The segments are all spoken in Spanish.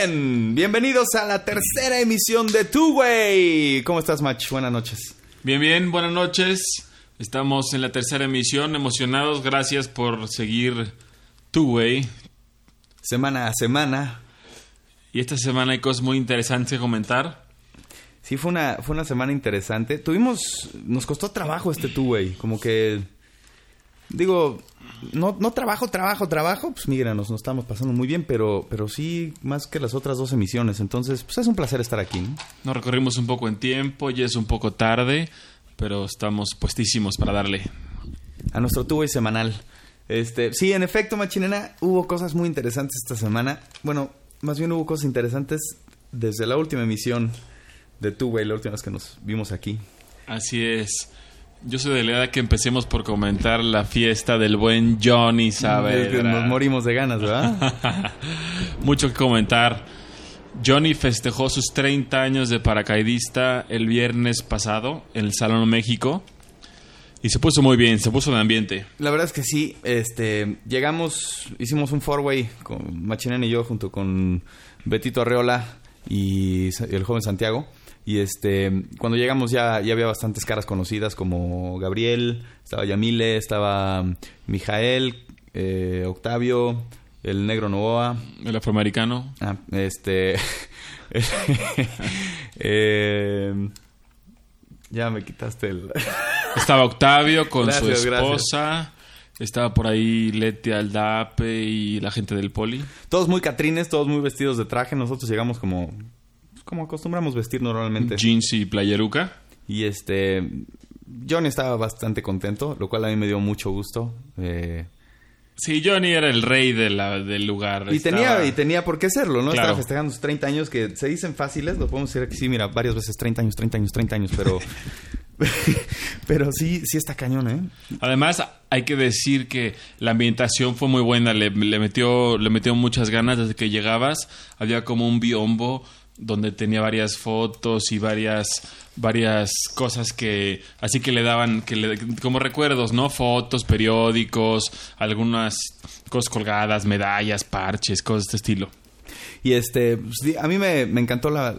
Bienvenidos a la tercera emisión de Two Way. ¿Cómo estás, Mach? Buenas noches. Bien, bien, buenas noches. Estamos en la tercera emisión, emocionados. Gracias por seguir Two Way. Semana a semana. Y esta semana hay cosas muy interesantes que comentar. Sí, fue una, fue una semana interesante. Tuvimos, nos costó trabajo este Two Way. Como que, digo, no, no trabajo, trabajo, trabajo. Pues mira, nos, nos estamos pasando muy bien, pero, pero sí más que las otras dos emisiones. Entonces, pues es un placer estar aquí. ¿no? Nos recorrimos un poco en tiempo, ya es un poco tarde, pero estamos puestísimos para darle. a nuestro tubo y semanal. Este, sí, en efecto, Machinena, hubo cosas muy interesantes esta semana. Bueno, más bien hubo cosas interesantes desde la última emisión de Tuve, la última vez que nos vimos aquí. Así es. Yo soy de la idea que empecemos por comentar la fiesta del buen Johnny Saavedra. nos morimos de ganas, ¿verdad? Mucho que comentar. Johnny festejó sus 30 años de paracaidista el viernes pasado en el Salón México. Y se puso muy bien, se puso de ambiente. la verdad es que sí, este, llegamos, hicimos un four-way con Machinena y yo junto con Betito Arreola y el joven Santiago. Y este, cuando llegamos ya, ya había bastantes caras conocidas como Gabriel, estaba Yamile, estaba Mijael, eh, Octavio, el negro Novoa, El afroamericano. Ah, este. eh, ya me quitaste el. Estaba Octavio con Gracias, su gracias. esposa. Estaba por ahí Leti Aldape y la gente del poli. todos muy catrines, todos muy vestidos de traje. Nosotros llegamos como. Como acostumbramos vestir normalmente. Jeans y playeruca. Y este. Johnny estaba bastante contento, lo cual a mí me dio mucho gusto. Eh, Sí, Johnny era el rey de la, del lugar. y, Estaba- tenía, y tenía por qué serlo, ¿no? Claro. Estaba festejando sus 30 años que se dicen fáciles, lo podemos decir aquí, sí, mira, varias veces 30 años, 30 años, 30 años, pero. pero sí, sí está cañón, ¿eh? Además, hay que decir que la ambientación fue muy buena. Le, le metió, le metió muchas ganas desde que llegabas. Había como un biombo donde tenía varias fotos y varias varias cosas que así que le daban que le- como recuerdos no fotos periódicos algunas cosas colgadas medallas parches cosas de este estilo Y este, pues, a mí me, me encantó la,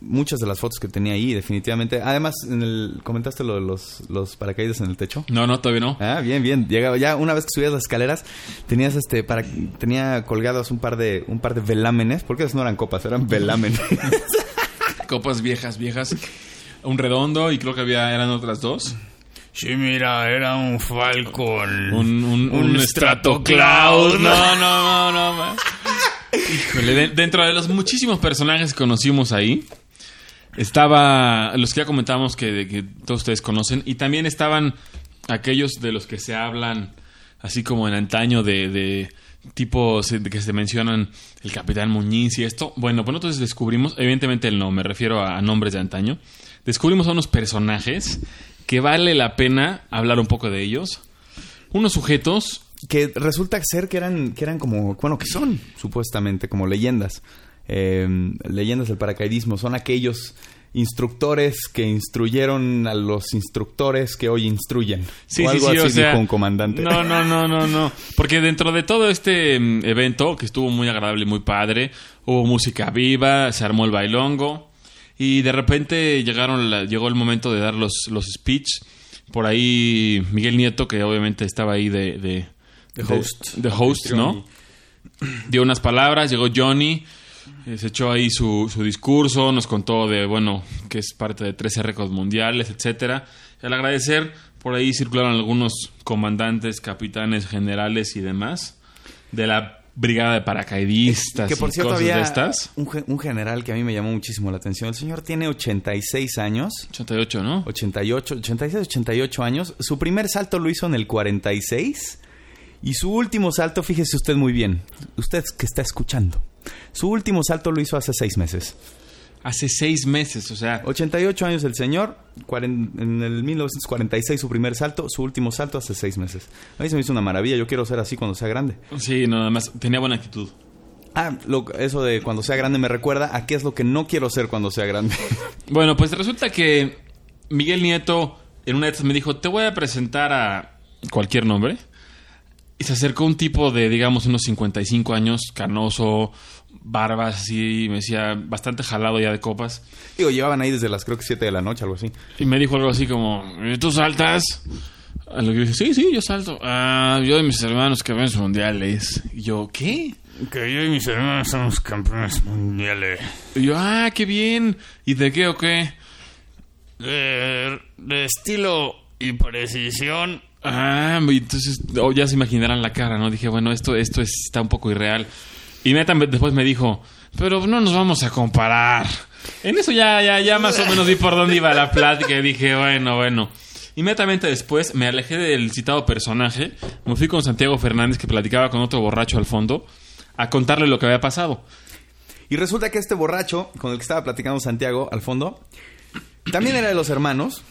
muchas de las fotos que tenía ahí, definitivamente. Además, en el, comentaste lo de los, los paracaídas en el techo. no no todavía no Ah, bien, bien. Llegaba ya una vez que subías las escaleras, tenías este para tenía colgados un par de un par de velámenes, porque no eran copas, eran velámenes. copas viejas viejas un redondo y creo que había eran otras dos sí, mira, era un Falcon. Un, un, Un un Stratocloud. Stratocloud. No, no, no, no. Híjole, de- dentro de los muchísimos personajes que conocimos ahí, estaba los que ya comentábamos que, que todos ustedes conocen, y también estaban aquellos de los que se hablan, así como en antaño, de, de tipos que se mencionan el Capitán Muñiz y esto. Bueno, pues nosotros descubrimos, evidentemente no, me refiero a, a nombres de antaño, descubrimos a unos personajes que vale la pena hablar un poco de ellos. Unos sujetos que resulta ser que eran que eran como bueno que son supuestamente como leyendas Eh, leyendas del paracaidismo son aquellos instructores que instruyeron a los instructores que hoy instruyen Sí, o sí, algo sí, así o sea, dijo un comandante No, no, no, no, no. Porque dentro de todo este mm, evento, que estuvo muy agradable y muy padre, hubo música viva, se armó el bailongo, y de repente llegaron la- llegó el momento de dar los, los speech. Por ahí Miguel Nieto, que obviamente estaba ahí de, de, The host. de host, ¿no? Dio unas palabras, llegó Johnny, eh, se echó ahí su, su discurso, nos contó de, bueno, que es parte de 13 récords mundiales, etcétera. Al agradecer, por ahí circularon algunos comandantes, capitanes, generales y demás de la brigada de paracaidistas que por y cierto cosas había de estas. Un, un general que a mí me llamó muchísimo la atención el señor tiene 86 años 88, ¿no? 88, 86, 88 años. Su primer salto lo hizo en el 46. Y su último salto, fíjese usted muy bien, usted que está escuchando, su último salto lo hizo hace seis meses. Hace seis meses, o sea, 88 años el señor, en el 1946 su primer salto, su último salto hace seis meses. A mí se me hizo una maravilla, yo quiero ser así cuando sea grande. sí, nada más, tenía buena actitud. Ah, lo- eso de cuando sea grande me recuerda a qué es lo que no quiero ser cuando sea grande. Bueno, pues resulta que Miguel Nieto en una de estas me dijo, te voy a presentar a cualquier nombre. Y se acercó un tipo de, digamos, unos 55 años, canoso, barbas así, y me decía, bastante jalado ya de copas. Digo, llevaban ahí desde las creo que 7 de la noche, algo así. Y me dijo algo así como, "¿Y ¿tú saltas? A lo que yo dije, sí, sí, yo salto. Ah, yo y mis hermanos campeones mundiales. Y yo, ¿qué? Que yo y mis hermanos somos campeones mundiales. Y yo, ah, qué bien. ¿Y de qué o qué? De, de estilo y precisión. Ah, entonces oh, ya se imaginarán la cara, ¿no? Dije, bueno, esto, esto es- está un poco irreal. Y después me dijo, pero no nos vamos a comparar. En eso ya, ya, ya más o menos vi por dónde iba la plática y dije, bueno, bueno. Inmediatamente después me alejé del citado personaje, me fui con Santiago Fernández que platicaba con otro borracho al fondo a contarle lo que había pasado. Y resulta que este borracho, con el que estaba platicando Santiago al fondo, también era de los hermanos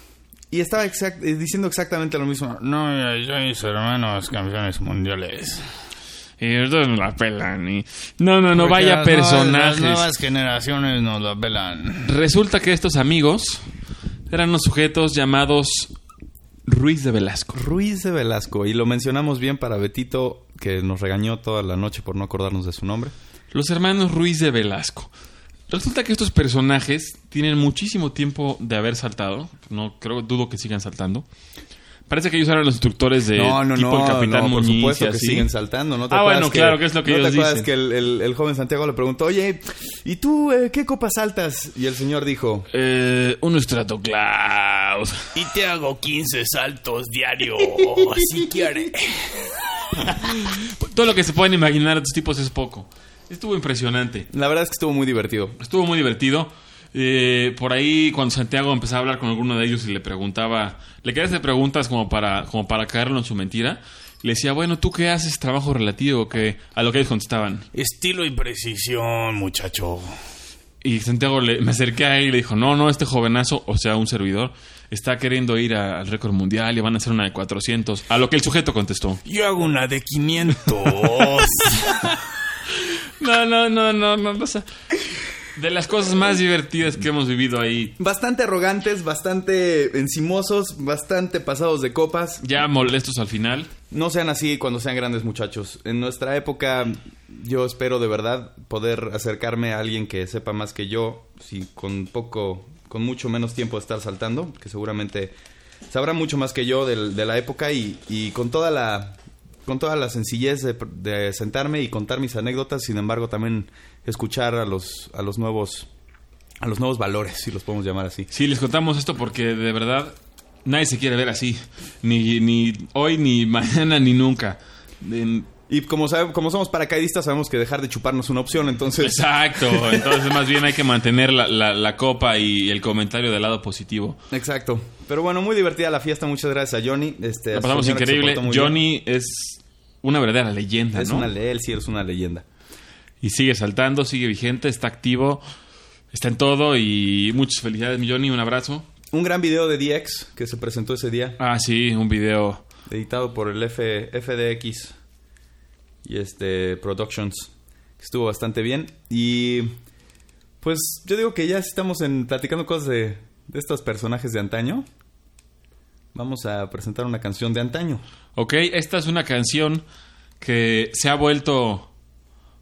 y estaba exact- eh, diciendo exactamente lo mismo. No, yo y mis hermanos campeones mundiales. Y ustedes me la pelan y... No, no, no, Porque vaya las nuevas- personajes. Las nuevas generaciones nos la pelan. Resulta que estos amigos eran unos sujetos llamados Ruiz de Velasco. Ruiz de Velasco. Y lo mencionamos bien para Betito, que nos regañó toda la noche por no acordarnos de su nombre. Los hermanos Ruiz de Velasco. Resulta que estos personajes tienen muchísimo tiempo de haber saltado. No creo, dudo que sigan saltando. Parece que ellos eran los instructores de no, no, tipo no, el Capitán no, por Muñiz supuesto y que siguen saltando. ¿no te Ah, bueno, claro, que es lo que ¿no ellos te acuerdas dicen? que el, el- el joven Santiago le preguntó, oye, ¿y tú eh, qué copa saltas? Y el señor dijo, Eh, un Stratocloud. Y te hago 15 saltos diarios, si quieres. Todo lo que se pueden imaginar de estos tipos es poco. Estuvo impresionante. la verdad es que estuvo muy divertido. Estuvo muy divertido. Eh, por ahí, cuando Santiago empezaba a hablar con alguno de ellos y le preguntaba, le quería hacer preguntas como para, como para caerlo en su mentira, le decía, bueno, ¿tú qué haces? ¿Trabajo relativo? que A lo que ellos contestaban. Estilo y precisión, muchacho. Y Santiago le, me acerqué a él y le dijo, no, no, este jovenazo, o sea, un servidor, está queriendo ir a- al récord mundial y van a hacer una de 400. A lo que el sujeto contestó. Yo hago una de 500. No, no, no, no, no, no. sea, de las cosas más divertidas que hemos vivido ahí. Bastante arrogantes, bastante encimosos, bastante pasados de copas. Ya molestos al final. No sean así cuando sean grandes muchachos. En nuestra época, yo espero de verdad poder acercarme a alguien que sepa más que yo, si con poco, con mucho menos tiempo de estar saltando, que seguramente sabrá mucho más que yo de, la época y, y con toda la con toda la sencillez de, de sentarme y contar mis anécdotas, sin embargo también escuchar a los a los nuevos a los nuevos valores, si los podemos llamar así. Sí, les contamos esto porque de verdad nadie se quiere ver así. Ni, ni hoy, ni mañana, ni nunca. Y como sabe- como somos paracaidistas, sabemos que dejar de chuparnos es una opción, entonces Exacto. Entonces, más bien hay que mantener la, la- la copa y el comentario del lado positivo. Exacto. Pero bueno, muy divertida la fiesta. Muchas gracias a Johnny. Este, La pasamos increíble. bien. Johnny es una verdadera leyenda, Es ¿no? una él sí es una leyenda. Y sigue saltando, sigue vigente, está activo, está en todo y muchas felicidades, mi Johnny. Un abrazo. Un gran video de DX que se presentó ese día, Ah, sí, un video. editado por el F, FDX y este Productions. Estuvo bastante bien. Y pues yo digo que ya estamos en, platicando cosas de, de estos personajes de antaño. Vamos a presentar una canción de antaño. Ok, esta es una canción que se ha vuelto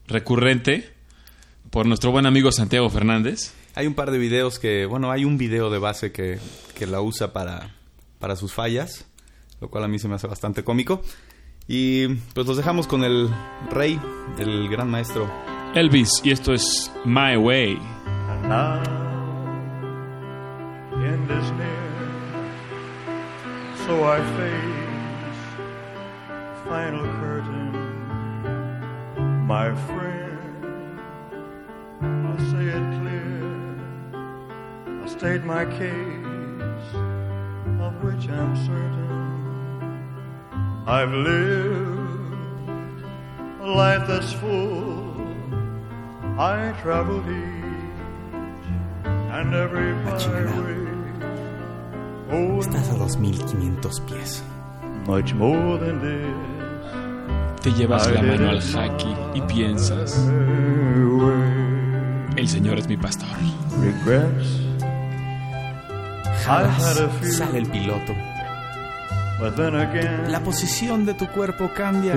recurrente por nuestro buen amigo Santiago Fernández. Hay un par de videos que, bueno, hay un video de base que, que la usa para, para sus fallas, lo cual a mí se me hace bastante cómico. Y pues los dejamos con el rey, el gran maestro. Elvis, y esto es My Way. And now, end is near, so I face the final curtain. My friend, I'll say it clear, I'll state my case, of which I'm certain. I've lived a life that's full. I traveled each and every byway. Oh, a 2500 pies. much more than this. Te llevas I la mano al jaque y piensas, el Señor es mi pastor. Regrets. I've had a few. Sale el piloto. But then again, La posición de tu cuerpo cambia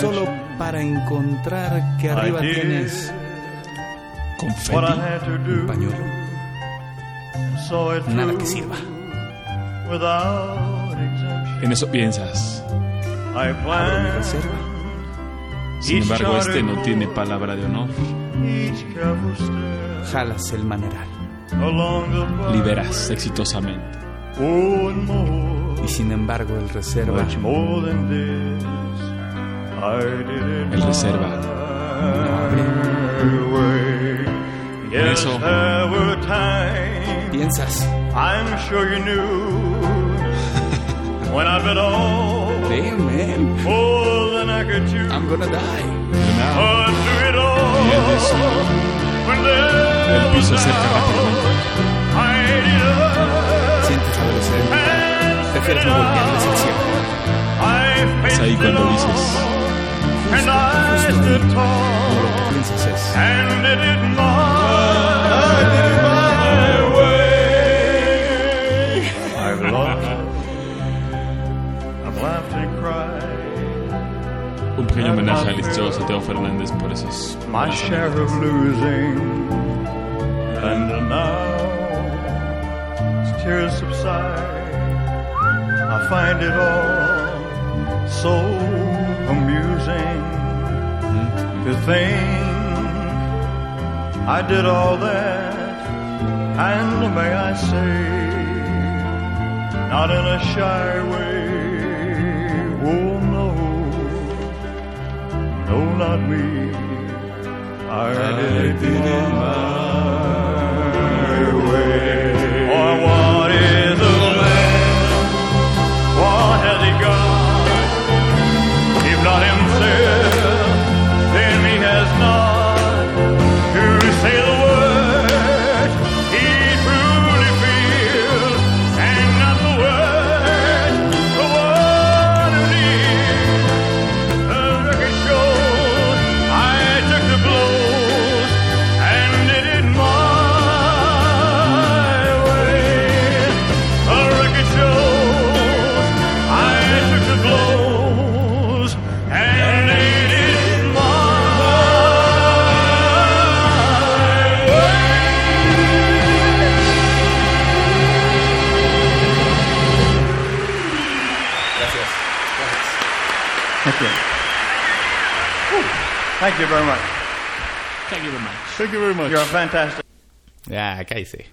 solo para encontrar que arriba tienes what I Confetti. had to un do. pañuelo. Nada que sirva. without exemption. En eso piensas. Abro mi planned reserva. Sin embargo, este no tiene palabra de honor. each careful step Jalas el maneral. along the path. Liberas exitosamente. Y sin embargo, el reserva much more than this. I did it El reserva. eso- there were times piensas, I'm sure you knew when I bet all damn man, more than I could chew. I'm gonna die. Now, But through it all, Tienes when there el piso was cerca rápidamente. Mitad. Prefieres no voltear hacia el cielo. I Es ahí faced it cuando all, dices, and I stood Lo tall, que piensas es, and did it my way. I've loved, I've laughed and cried, un pequeño homenaje al licenciado Santiago Fernández por esos my buenos share amigos. of losing, and now as tears subside, I find it all so amusing to think I did all that, and may I say, not in a shy way. Oh no, no, not me. I did it my fantastic. Ya, cállese.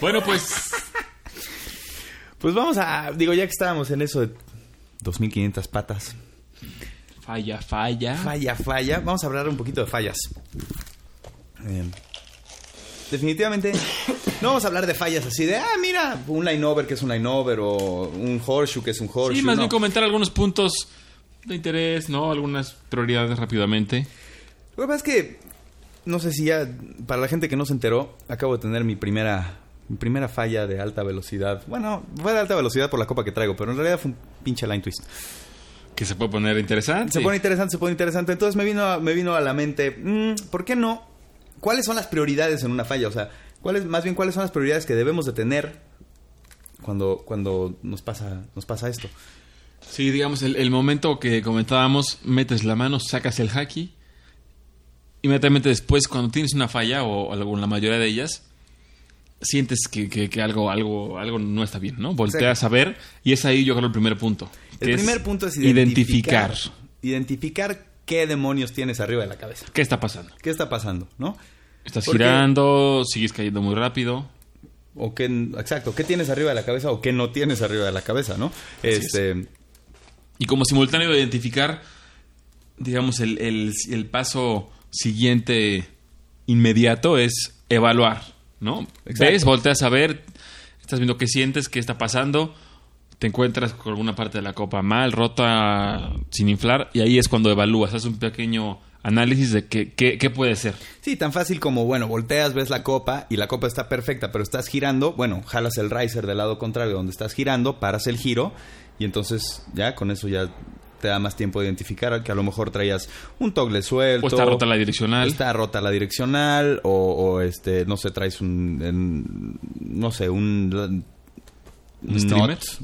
Bueno, pues Pues vamos a, digo, ya que estábamos en eso de 2500 patas, falla, falla. falla, falla, vamos a hablar un poquito de fallas. Eh, definitivamente, no vamos a hablar de fallas así de, ah, mira, un line over que es un line over o un horseshoe que es un horseshoe. Sí, más no. bien comentar algunos puntos de interés, ¿no? Algunas prioridades rápidamente. Lo que pasa es que, no sé si ya, para la gente que no se enteró, acabo de tener mi primera, mi primera falla de alta velocidad. Bueno, fue de alta velocidad por la copa que traigo, pero en realidad fue un pinche line twist. Que se puede poner interesante. Se pone interesante, se pone interesante. Entonces me vino a, me vino a la mente, mm, ¿por qué no? ¿Cuáles son las prioridades en una falla? O sea, ¿cuáles, más bien, ¿cuáles son las prioridades que debemos de tener cuando, cuando nos pasa, nos pasa esto? Sí, digamos, el, el momento que comentábamos, metes la mano, sacas el hacky. Inmediatamente después, cuando tienes una falla, o, o la mayoría de ellas, sientes que, que- que algo, algo, algo no está bien, ¿no? Volteas a ver, y es ahí yo creo el primer punto. El primer punto es identificar. identificar. Identificar qué demonios tienes arriba de la cabeza. qué está pasando. ¿Qué está pasando? ¿No? Estás Porque- girando, sigues cayendo muy rápido. O qué, exacto, qué tienes arriba de la cabeza o qué no tienes arriba de la cabeza, ¿no? es. Este, Y como simultáneo de identificar, digamos, el, el- el paso siguiente inmediato es evaluar, ¿no? Exacto. Ves, volteas a ver, estás viendo qué sientes, qué está pasando, te encuentras con alguna parte de la copa mal, rota, sin inflar, y ahí es cuando evalúas, haces un pequeño análisis de qué, qué, qué puede ser. Sí, tan fácil como, bueno, volteas, ves la copa y la copa está perfecta, pero estás girando, bueno, jalas el riser del lado contrario donde estás girando, paras el giro y entonces ya con eso ya te da más tiempo de identificar que a lo mejor traías un toggle suelto. O está rota la direccional. Está rota la direccional o, o, este, no sé, traes un, en- no sé, un knot,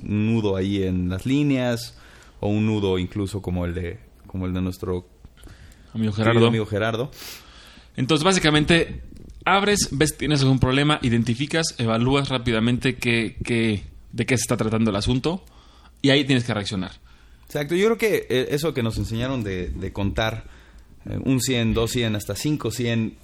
un nudo ahí en las líneas o un nudo incluso como el de como el de nuestro Amigo Gerardo. amigo Gerardo. Entonces, básicamente, abres, ves, tienes algún problema, identificas, evalúas rápidamente qué, qué- de qué se está tratando el asunto y ahí tienes que reaccionar. Exacto, yo creo que eh, eso que nos enseñaron de, de contar eh, un 100, dos 100, hasta 5 100,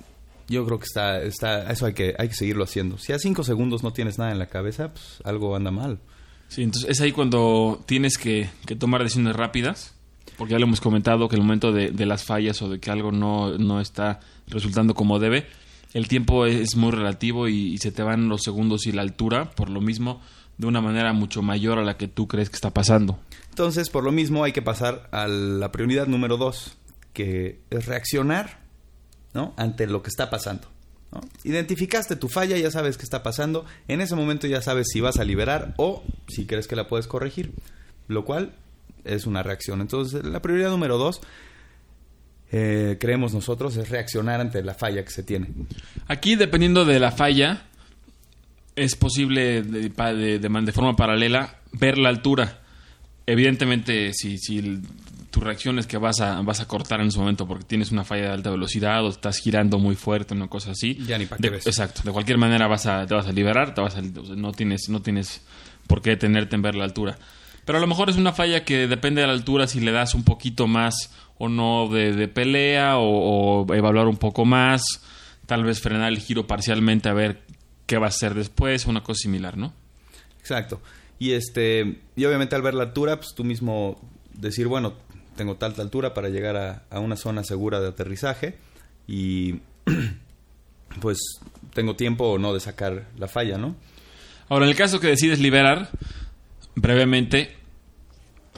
yo creo que está, está eso hay que, hay que seguirlo haciendo. Si a 5 segundos no tienes nada en la cabeza, pues algo anda mal. Sí, entonces es ahí cuando tienes que, que tomar decisiones rápidas, porque ya lo hemos comentado que el momento de, de las fallas o de que algo no, no está resultando como debe, el tiempo es muy relativo y se te van los segundos y la altura, por lo mismo, de una manera mucho mayor a la que tú crees que está pasando. Entonces, por lo mismo, hay que pasar a la prioridad número 2, que es reaccionar ¿no? ante lo que está pasando. ¿no? Identificaste tu falla, ya sabes qué está pasando. En ese momento ya sabes si vas a liberar o si crees que la puedes corregir. Lo cual es una reacción. Entonces, la prioridad número 2, creemos nosotros, es reaccionar ante la falla que se tiene. Aquí, dependiendo de la falla, es posible de, de- de forma paralela ver la altura. Evidentemente, si, si tu reacción es que vas a, vas a cortar en ese momento porque tienes una falla de alta velocidad o estás girando muy fuerte, una cosa así. Ya ni pa' qué De- ves. Exacto. De cualquier manera vas a, te vas a liberar, te vas a, no, tienes, no tienes por qué detenerte en ver la altura. Pero a lo mejor es una falla que depende de la altura si le das un poquito más o no de, de pelea o, o evaluar un poco más, tal vez frenar el giro parcialmente a ver qué va a hacer después, una cosa similar, ¿no? Exacto. Y este y obviamente al ver la altura, pues tú mismo decir, bueno, tengo tal altura para llegar a, a una zona segura de aterrizaje y pues tengo tiempo o no de sacar la falla, ¿no? Ahora, en el caso que decides liberar, brevemente,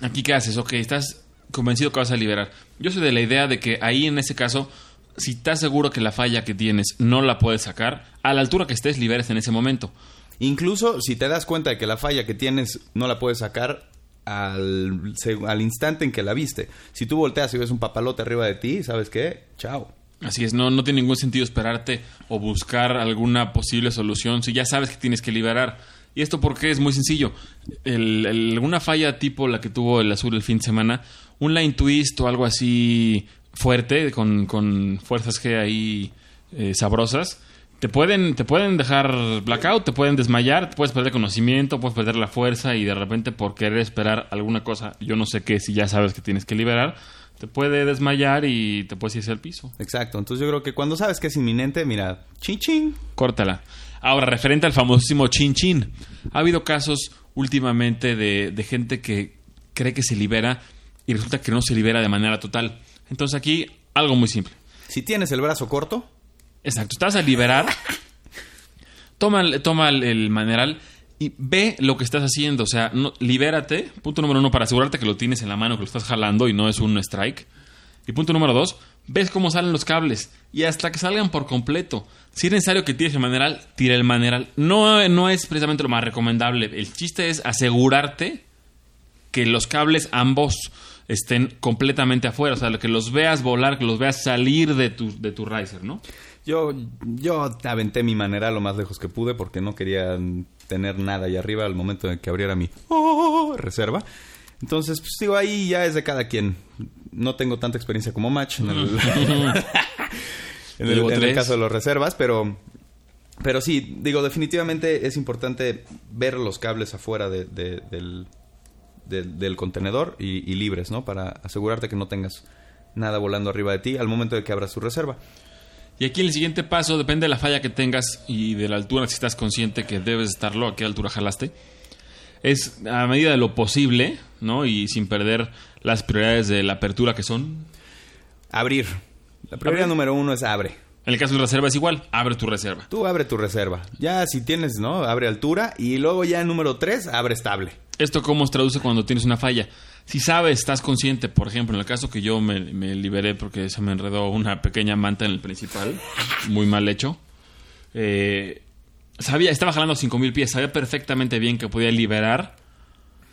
aquí qué haces, ok, estás convencido que vas a liberar. Yo soy de la idea de que ahí en ese caso, si estás seguro que la falla que tienes no la puedes sacar, a la altura que estés, liberes en ese momento. Incluso si te das cuenta de que la falla que tienes no la puedes sacar al, al instante en que la viste. Si tú volteas y ves un papalote arriba de ti, ¿sabes qué? Chao. Así es, no, no tiene ningún sentido esperarte o buscar alguna posible solución si ya sabes que tienes que liberar. Y esto porque es muy sencillo. El- el- alguna falla tipo la que tuvo el azul el fin de semana, un line twist o algo así fuerte, con, con fuerzas G ahí eh, sabrosas, te pueden, te pueden dejar blackout, te pueden desmayar, te puedes perder conocimiento, puedes perder la fuerza y de repente por querer esperar alguna cosa, yo no sé qué, si ya sabes que tienes que liberar, te puede desmayar y te puedes irse al piso. Exacto. Entonces yo creo que cuando sabes que es inminente, mira, chin chin. Córtala. Ahora, referente al famosísimo chin chin. Ha habido casos últimamente de, de gente que cree que se libera y resulta que no se libera de manera total. Entonces aquí, algo muy simple. Si tienes el brazo corto, Exacto, estás a liberar, toma, el- toma el, el maneral y ve lo que estás haciendo. O sea, no, libérate, punto número uno, para asegurarte que lo tienes en la mano, que lo estás jalando y no es un strike. Y punto número dos, ves cómo salen los cables y hasta que salgan por completo. Si es necesario que tires el maneral, tira el maneral. No, no es precisamente lo más recomendable. El chiste es asegurarte que los cables ambos estén completamente afuera. O sea, que los veas volar, que los veas salir de tu, de tu riser, ¿no? Yo, yo aventé mi manera lo más lejos que pude porque no quería tener nada ahí arriba al momento en que abriera mi oh, reserva. Entonces, pues digo, ahí ya es de cada quien. No tengo tanta experiencia como Match en el, en el- Llevo en el tres. caso de los reservas, pero, pero sí, digo, definitivamente es importante ver los cables afuera de- de- del, del, del contenedor y, y libres, ¿no? Para asegurarte que no tengas nada volando arriba de ti al momento de que abras tu reserva. Y aquí el siguiente paso depende de la falla que tengas y de la altura si estás consciente que debes estarlo, a qué altura jalaste. Es a medida de lo posible, ¿no? Y sin perder las prioridades de la apertura que son. Abrir. La prioridad número uno es abre. En el caso de reserva es igual, abre tu reserva. Tú abre tu reserva. Ya si tienes, ¿no? Abre altura y luego ya número tres, abre estable. ¿Esto cómo se traduce cuando tienes una falla? Si sabes, estás consciente, por ejemplo, en el caso que yo me, me liberé porque se me enredó una pequeña manta en el principal, muy mal hecho. Eh, sabía, estaba jalando 5000 pies, sabía perfectamente bien que podía liberar.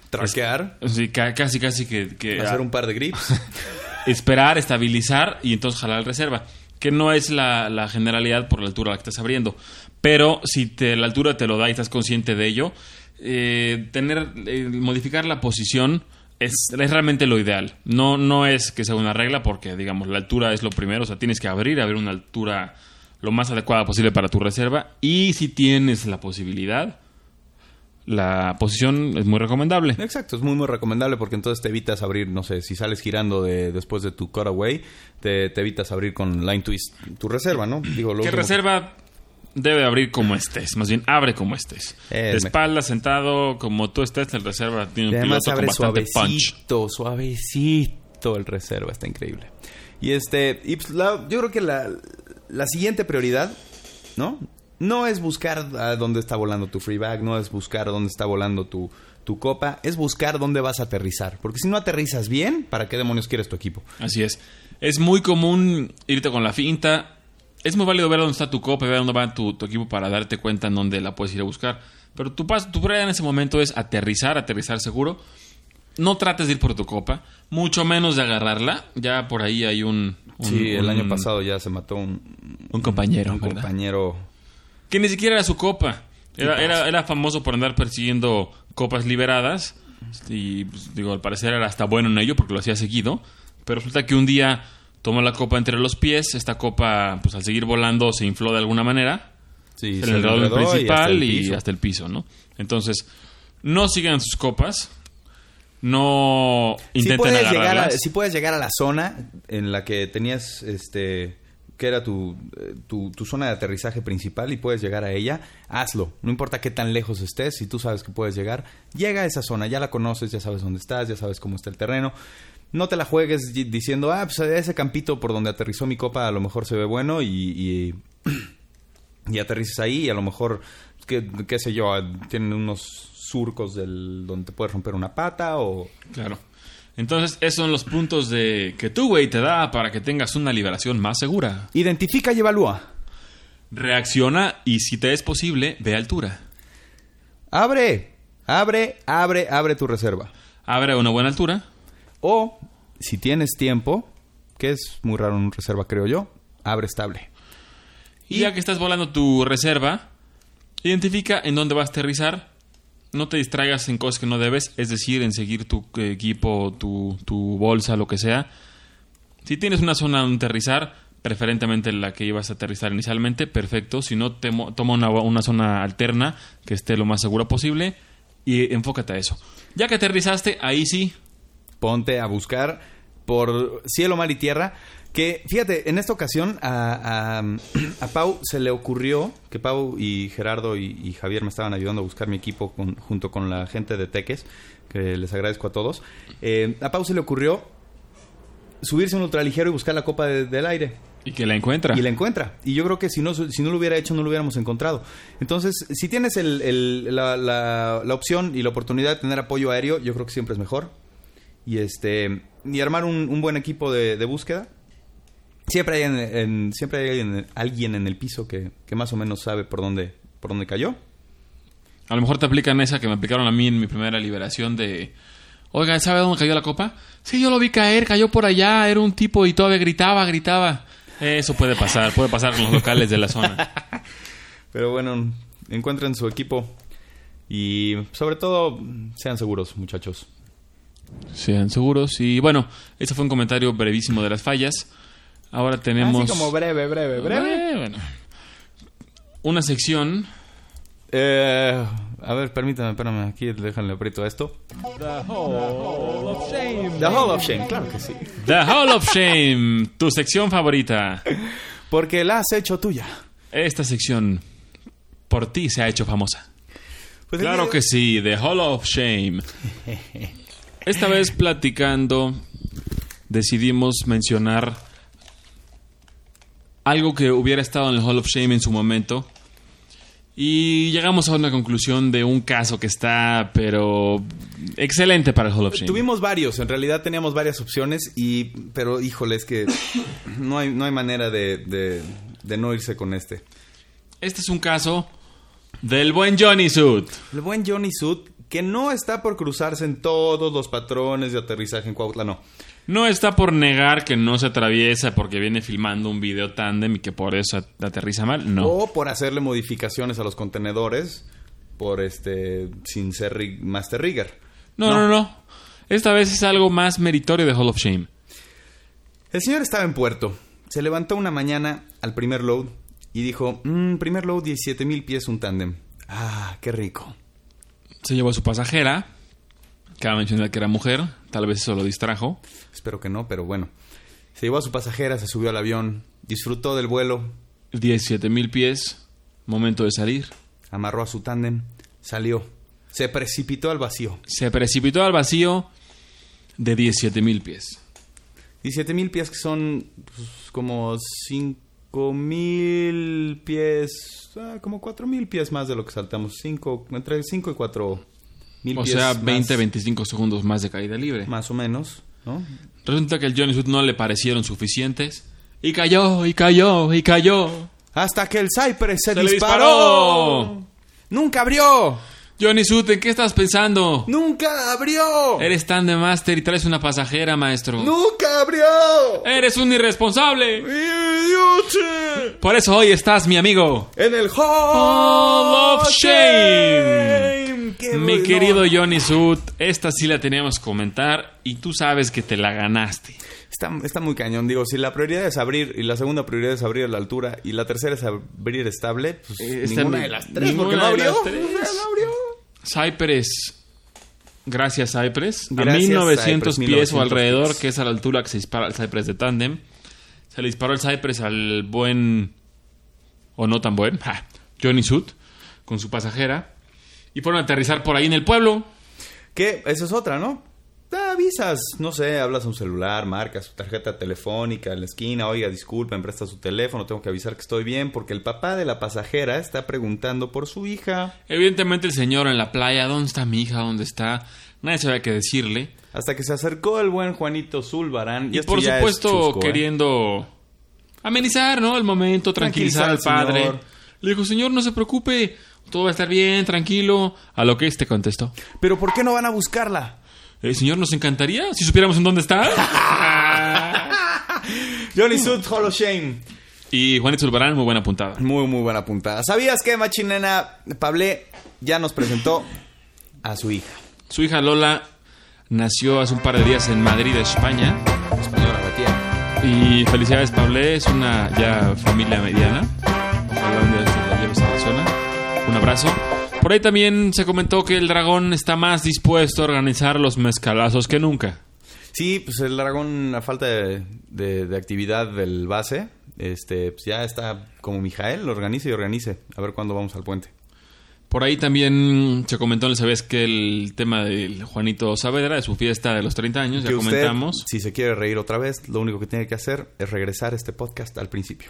Traquear. Sí, ca- casi, casi que, que Hacer un par de grips. esperar, estabilizar y entonces jalar reserva. Que no es la, la generalidad por la altura a la que estás abriendo. Pero si te, la altura te lo da y estás consciente de ello, eh, tener, eh, modificar la posición es, es realmente lo ideal. No, no es que sea una regla porque, digamos, la altura es lo primero. O sea, tienes que abrir, abrir una altura lo más adecuada posible para tu reserva. Y si tienes la posibilidad, la posición es muy recomendable. Exacto, es muy muy recomendable porque entonces te evitas abrir, no sé, si sales girando de, después de tu cutaway, te, te evitas abrir con line twist tu reserva, ¿no? Digo, lo Que último- reserva debe abrir como estés, más bien abre como estés. Eh, de me- espalda, sentado, como tú estés, el reserva tiene un piloto con bastante punch. suavecito, suavecito el reserva, está increíble. Y este, y pues, la- yo creo que la, la siguiente prioridad, ¿no? No es buscar a dónde está volando tu free bag, no es buscar dónde está volando tu, tu copa, es buscar dónde vas a aterrizar. Porque si no aterrizas bien, ¿para qué demonios quieres tu equipo? Así es. Es muy común irte con la finta. Es muy válido ver dónde está tu copa y ver dónde va tu, tu equipo para darte cuenta en dónde la puedes ir a buscar. Pero tu, paso, tu prioridad en ese momento es aterrizar, aterrizar seguro. No trates de ir por tu copa, mucho menos de agarrarla. Ya por ahí hay un... un- Sí, el un- año pasado ya se mató un, Un compañero, un compañero. Que ni siquiera era su copa. Era, era, era famoso por andar persiguiendo copas liberadas. Y pues, digo, al parecer era hasta bueno en ello porque lo hacía seguido. Pero resulta que un día tomó la copa entre los pies. Esta copa, pues al seguir volando, se infló de alguna manera. Sí, se se el enredó y hasta principal y hasta el piso, ¿no? Entonces, no sigan sus copas. No si intenten puedes, llegar a, si puedes llegar a la zona en la que tenías este que era tu, eh, tu, tu zona de aterrizaje principal y puedes llegar a ella, hazlo. No importa qué tan lejos estés, si tú sabes que puedes llegar, llega a esa zona, ya la conoces, ya sabes dónde estás, ya sabes cómo está el terreno. No te la juegues diciendo, ah, pues ese campito por donde aterrizó mi copa a lo mejor se ve bueno y, y, y aterrices ahí y a lo mejor, qué, qué sé yo, tienen unos surcos del, donde te puedes romper una pata o... Claro. Entonces, esos son los puntos de que tu güey te da para que tengas una liberación más segura. Identifica y evalúa. Reacciona y si te es posible, ve altura. Abre, abre, abre, abre tu reserva. Abre a una buena altura. O, si tienes tiempo, que es muy raro en reserva, creo yo, abre estable. Y ya que estás volando tu reserva, identifica en dónde vas a aterrizar. No te distraigas en cosas que no debes, es decir, en seguir tu equipo, tu, tu bolsa, lo que sea. Si tienes una zona donde aterrizar, preferentemente la que ibas a aterrizar inicialmente, perfecto. Si no, te toma una, una zona alterna que esté lo más segura posible y enfócate a eso. Ya que aterrizaste, ahí sí, Ponte a buscar por cielo, mar y tierra. Que, fíjate, en esta ocasión a, a- a Pau se le ocurrió, que Pau y Gerardo y, y Javier me estaban ayudando a buscar mi equipo con- junto con la gente de Teques, que les agradezco a todos. Eh, a Pau se le ocurrió subirse a un ultraligero y buscar la copa de- del aire. y que la encuentra. Y la encuentra. Y yo creo que si no, si no lo hubiera hecho, no lo hubiéramos encontrado. Entonces, si tienes el- el- la, la- la opción y la oportunidad de tener apoyo aéreo, yo creo que siempre es mejor. Y este y armar un, un buen equipo de, de búsqueda. Siempre hay, en, en- siempre hay alguien, alguien en el piso que, que más o menos sabe por dónde, por dónde cayó. A lo mejor te aplican esa que me aplicaron a mí en mi primera liberación de... Oiga, ¿sabe dónde cayó la copa? Sí, yo lo vi caer, cayó por allá, era un tipo y todavía gritaba, gritaba. Eso puede pasar, puede pasar con los locales de la zona. Pero bueno, encuentren su equipo. Y sobre todo, sean seguros, muchachos. Sean seguros. Y bueno, ese fue un comentario brevísimo de las fallas. Ahora tenemos... Así como breve, breve, breve. Eh, bueno. Una sección Eh, a ver, permítame, espérame, aquí déjale aprieto a esto. The Hall of Shame. The Hall of Shame, claro que sí. The Hall of Shame, tu sección favorita. Porque la has hecho tuya. Esta sección por ti se ha hecho famosa. Pues Claro que sí, The Hall of Shame. Esta vez platicando, decidimos mencionar algo que hubiera estado en el Hall of Shame en su momento. Y llegamos a una conclusión de un caso que está, pero excelente para el Hall of Shame. Tuvimos varios, en realidad teníamos varias opciones, y pero híjole, es que no hay, no hay manera de, de, de no irse con este. Este es un caso del buen Johnny Suit. El buen Johnny Sud, que no está por cruzarse en todos los patrones de aterrizaje en Cuautla, no. No está por negar que no se atraviesa porque viene filmando un video tándem y que por eso at- aterriza mal. No. O por hacerle modificaciones a los contenedores por este sin ser rig- Master Rigger. No, no, no. Esta vez es algo más meritorio de Hall of Shame. El señor estaba en puerto. Se levantó una mañana al primer load y dijo, "Mm, primer load 17 mil pies un tándem. Ah, qué rico. Se llevó a su pasajera. Cabe mencionar que era mujer. Tal vez eso lo distrajo. Espero que no, pero bueno. Se llevó a su pasajera, se subió al avión, disfrutó del vuelo, 17 mil pies. Momento de salir. amarró a su tándem, salió. Se precipitó al vacío. Se precipitó al vacío de 17 mil pies. 17 mil pies que son pues, como 5 mil pies, ah, como 4 mil pies más de lo que saltamos. Cinco, entre 5 y 4 mil O pies. sea, más, 20, 25 segundos más de caída libre. Más o menos, ¿no? Resulta que el Johnny Suit no le parecieron suficientes. Y cayó, y cayó, y cayó. Hasta que el Cypress se, ¡Se le disparó. disparó! ¡Nunca abrió! Johnny Suit, ¿en qué estás pensando? ¡Nunca abrió! Eres tan de máster y traes una pasajera, maestro. ¡Nunca abrió! Eres un irresponsable. ¡Idiote! Por eso hoy estás, mi amigo. En el Hall Hall of Shame. ¡Qué Mi querido Johnny Suit, esta sí la teníamos que comentar y tú sabes que te la ganaste. Está, está muy cañón. Digo, si la prioridad es abrir y la segunda prioridad es abrir a la altura y la tercera es abrir estable, pues Eh, esta ninguna de las tres, porque abrió. no abrió. Cypress. Gracias, Cypress. a Gracias, 1900 Cypress, pies o 1900 alrededor, pies. que es a la altura que se dispara el Cypress de tándem. Se le disparó el Cypress al buen. o no tan buen. ja, Johnny Suit. Con su pasajera. Y fueron a aterrizar por ahí en el pueblo. Que esa es otra, ¿no? Avisas, no sé, hablas a un celular, marcas su tarjeta telefónica en la esquina, oiga, disculpen, presta su teléfono, tengo que avisar que estoy bien, porque el papá de la pasajera está preguntando por su hija. Evidentemente el señor en la playa. ¿Dónde está mi hija? ¿Dónde está? Nadie sabía qué decirle. Hasta que se acercó el buen Juanito Zulbarán. Y por supuesto chusco, ¿eh? queriendo amenizar, ¿no? El momento, tranquilizar, Tranquilizar al al padre. señor. Le dijo, señor, no se preocupe, todo va a estar bien, tranquilo. A lo que este contestó, Pero ¿por qué no van a buscarla? "Eh, señor, nos encantaría si supiéramos en dónde está. Johnny Sud, Hall of Shame. y Juanito Zulbarán, muy buena puntada. Muy, muy buena puntada. ¿Sabías que Machinena Pablé ya nos presentó a su hija? Su hija Lola nació hace un par de días en Madrid, España. Española, la tía. Y felicidades, Pablé, es una ya familia mediana. Ojalá un día de estos la lleves a la zona. Un abrazo. Por ahí también se comentó que el dragón está más dispuesto a organizar los mezcalazos que nunca. Sí, pues el dragón, a falta de, de- de actividad del base, este, pues ya está como Mijael, lo organice y organice. A ver cuándo vamos al puente. Por ahí también se comentó, ¿les sabías que el tema del Juanito Saavedra, de su fiesta de los 30 años, ya Que usted, comentamos. si se quiere reír otra vez, lo único que tiene que hacer es regresar este podcast al principio.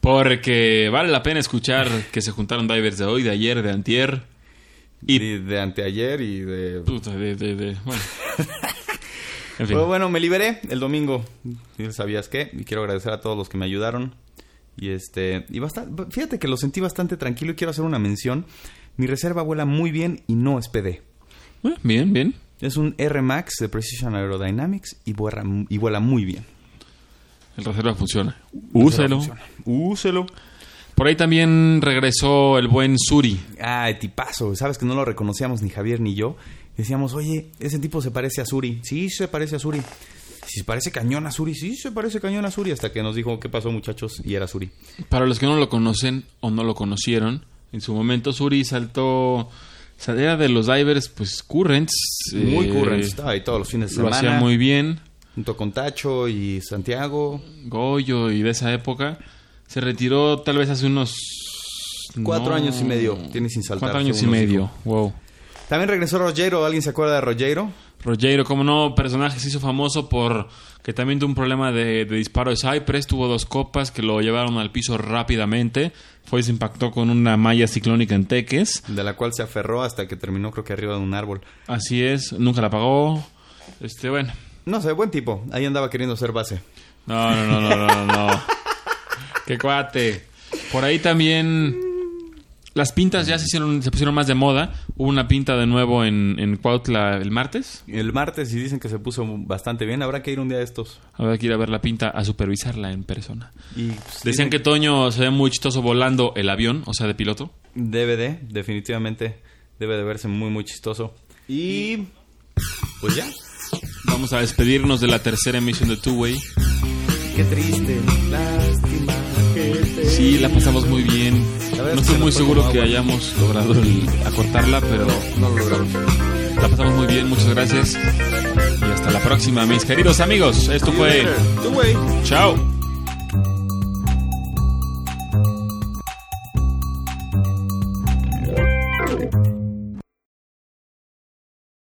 Porque vale la pena escuchar que se juntaron divers de hoy, de ayer, de antier. Y de anteayer y de... puta, de, de- de- bueno. En fin. Pero bueno, me liberé el domingo. ¿Sí ¿Sabías qué? Y quiero agradecer a todos los que me ayudaron. Y este, y bastante, fíjate que lo sentí bastante tranquilo y quiero hacer una mención. Mi reserva vuela muy bien y no es PD. Eh, Bien, bien. Es un R Max de Precision Aerodynamics y vuela, y vuela muy bien. El reserva funciona. Úselo. Funciona. Úselo. Por ahí también regresó el buen Suri. Ah, tipazo. Sabes que no lo reconocíamos ni Javier ni yo. Decíamos, oye, ese tipo se parece a Suri. Sí, se parece a Suri. Si se parece cañón a Suri, sí, se parece cañón a Suri. Hasta que nos dijo, ¿qué pasó, muchachos? Y era Suri. Para los que no lo conocen o no lo conocieron, en su momento Suri saltó. Salía de los divers, pues currents. Muy eh, current. Estaba ahí todos los fines de Lo semana. hacía muy bien. Junto con Tacho y Santiago. Goyo y de esa época. Se retiró tal vez hace unos. Cuatro no, años y medio tiene sin saltar, Cuatro años y medio. Wow. También regresó Rogero. ¿Alguien se acuerda de Rogero? Rogero, como no, personaje se hizo famoso por que también tuvo un problema de, de disparo de Cypress, tuvo dos copas que lo llevaron al piso rápidamente, fue y se impactó con una malla ciclónica en Teques, De la cual se aferró hasta que terminó, creo que arriba de un árbol. así es, nunca la pagó, este, bueno, No sé, buen tipo. Ahí andaba queriendo ser base. no, no, no, no, no, no, no. qué cuate. Por ahí también Las pintas ya se hicieron, se pusieron más de moda. Hubo una pinta de nuevo en, en Cuautla el martes. El martes y dicen que se puso bastante bien. Habrá que ir un día de estos. Habrá que ir a ver la pinta, a supervisarla en persona. Y pues, Decían que Toño se ve muy chistoso volando el avión, o sea, de piloto. DVD, definitivamente debe de verse muy, muy chistoso. Y pues ya. Vamos a despedirnos de la tercera emisión de Two Way. Qué triste, lástima. Sí, la pasamos muy bien. No es estoy que muy seguro que hayamos logrado el- acortarla, pero No lo logramos. la pasamos muy bien. Muchas gracias. Y hasta la próxima, mis queridos amigos. Esto fue... Tú, güey. Chao.